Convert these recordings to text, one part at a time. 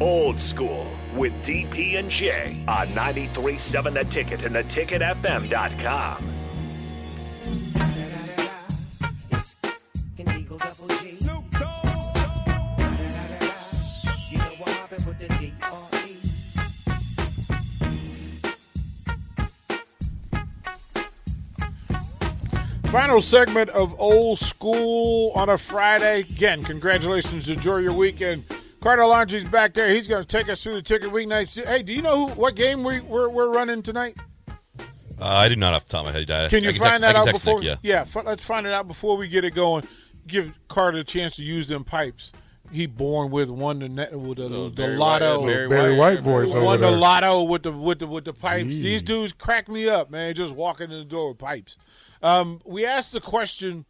Old School with DP and J on 93.7 The Ticket and theticketfm.com. Final segment of Old School on a Friday. Again, congratulations. Enjoy your weekend. Carter Landry's back there. He's going to take us through the ticket weeknights. Hey, do you know who, what game we, we're, we're running tonight? Uh, I do not off the top of my head. I, Can you I find text, that I out can text before? Nick, yeah. f- let's find it out before we get it going. Give Carter a chance to use them pipes. He born with one the net with the, the Barry lotto. White- Barry Barry White voice over won the lotto with the with the with the pipes. Jeez. These dudes crack me up, man. Just walking in the door with pipes. Um, we asked the question: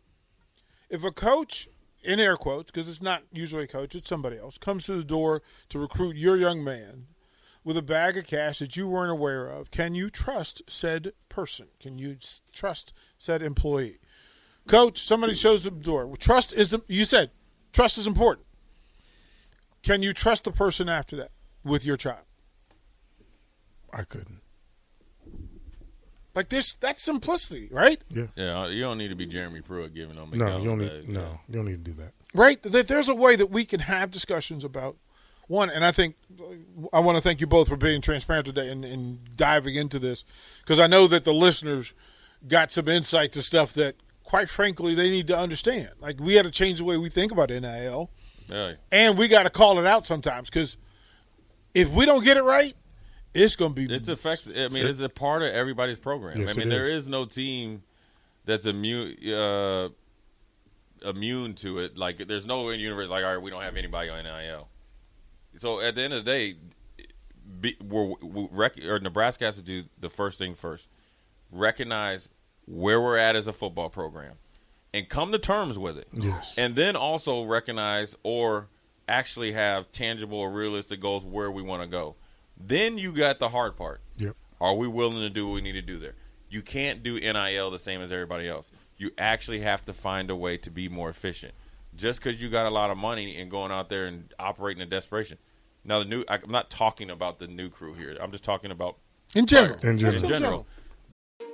If a coach, in air quotes, because it's not usually a coach, it's somebody else, comes to the door to recruit your young man with a bag of cash that you weren't aware of, can you trust said person? Can you trust said employee? Coach, somebody shows the door. Trust is you said trust is important. Can you trust the person after that with your child? I couldn't. Like this, that's simplicity, right? Yeah, Yeah. Uh, you don't need to be Jeremy Pruitt giving them. No, you don't need. bags, No, you don't need to do that. Right. That there's a way that we can have discussions about one, and I think uh, I want to thank you both for being transparent today and, and diving into this because I know that the listeners got some insight to stuff that, quite frankly, they need to understand. Like we had to change the way we think about NIL, Yeah. and we got to call it out sometimes because if we don't get it right, it's going to be It's affects. I mean, it's a part of everybody's program. Yes, I mean, it there is. is no team that's immune uh, immune to it. Like, there's no universe like, all right, we don't have anybody on NIL. So at the end of the day, be, we're, we rec- or Nebraska has to do the first thing first: recognize where we're at as a football program, and come to terms with it. Yes. and then also recognize or actually have tangible or realistic goals where we want to go. Then you got the hard part. Yep. Are we willing to do what we need to do there? You can't do NIL the same as everybody else. You actually have to find a way to be more efficient. Just because you got a lot of money and going out there and operating in desperation. Now the new, I'm not talking about the new crew here. I'm just talking about in general. In general. in general.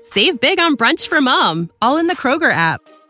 Save big on brunch for mom, all in the Kroger app.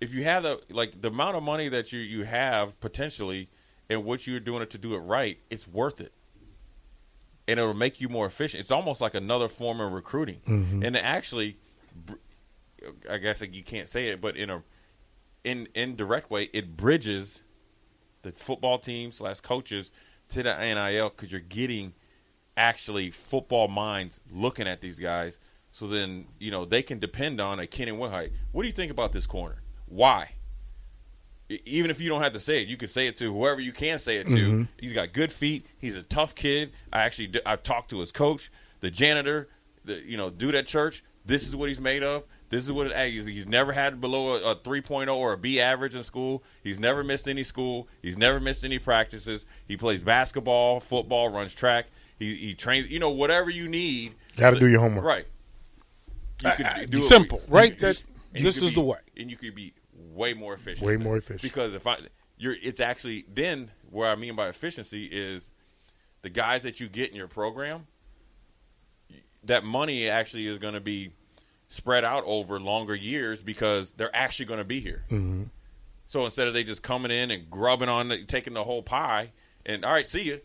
if you have the like the amount of money that you you have potentially and what you're doing it to do it right it's worth it and it'll make you more efficient it's almost like another form of recruiting mm-hmm. and actually i guess like you can't say it but in a in indirect way it bridges the football team slash coaches to the nil because you're getting actually football minds looking at these guys. So then, you know, they can depend on a Kenny Wilhite. What do you think about this corner? Why? E- Even if you don't have to say it, you can say it to whoever you can say it to. He's got good feet. He's a tough kid. I actually d- I've talked to his coach, the janitor, the you know dude at church. This is what he's made of. This is what hey, he's, he's never had below a, a 3.0 or a B average in school. He's never missed any school. He's never missed any practices. He plays basketball, football, runs track. He, he trains. You know whatever you need. Got to do your homework. Right. You could Uh, do it- simple, right? you- That- you this is be- the way. and you could be way more efficient. Way more efficient. because if I, you're, it's actually then where I mean by efficiency is the guys that you get in your program. That money actually is going to be spread out over longer years because they're actually going to be here. Mm-hmm. So instead of they just coming in and grubbing on, the, taking the whole pie, and all right, see you.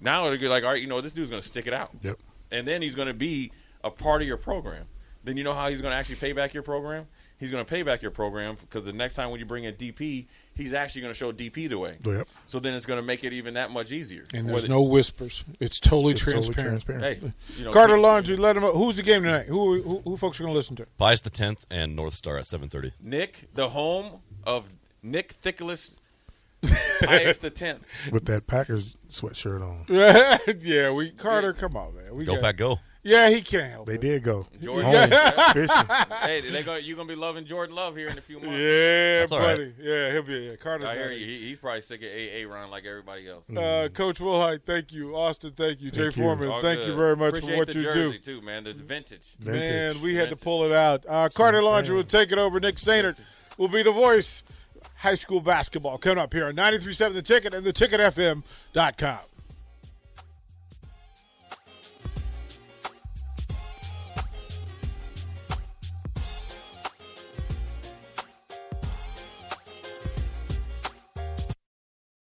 Now they're be like, all right, you know, this dude's going to stick it out, Yep. and then he's going to be a part of your program. Then you know how he's going to actually pay back your program. He's going to pay back your program because the next time when you bring in DP, he's actually going to show DP the way. Yep. So then it's going to make it even that much easier. And For there's the- no whispers. It's totally It's totally transparent. transparent. Hey, you know, Carter keep- Landry, let them. Who's the game tonight? Who who, who folks are going to listen to? Pius the 10th and North Star at 7:30. Nick, the home of Nick Thickless, Pius the tenth. With that Packers sweatshirt on. yeah, we Carter. Come on, man. We Go got- Pack, go! Yeah, he can't help They it. did go. Jordan. Home fishing. hey, they go, you're gonna be loving Jordan Love here in a few months. Yeah, That's all right. buddy. Yeah, he'll be. Yeah, Carter's. I hear you. He, he's probably sick of Aaron like everybody else. Uh, Coach Wilhite, thank you. Austin, thank you. Jay Thank you. Foreman, All thank good. you very much Appreciate for what the you jersey do. too, man. It's vintage. Vintage. Man, we had to Vintage. pull it out. Uh, Carter Same Landry will take it over. Nick Sainert will be the voice. High school basketball coming up here on 93.7 The Ticket and theticketfm.com.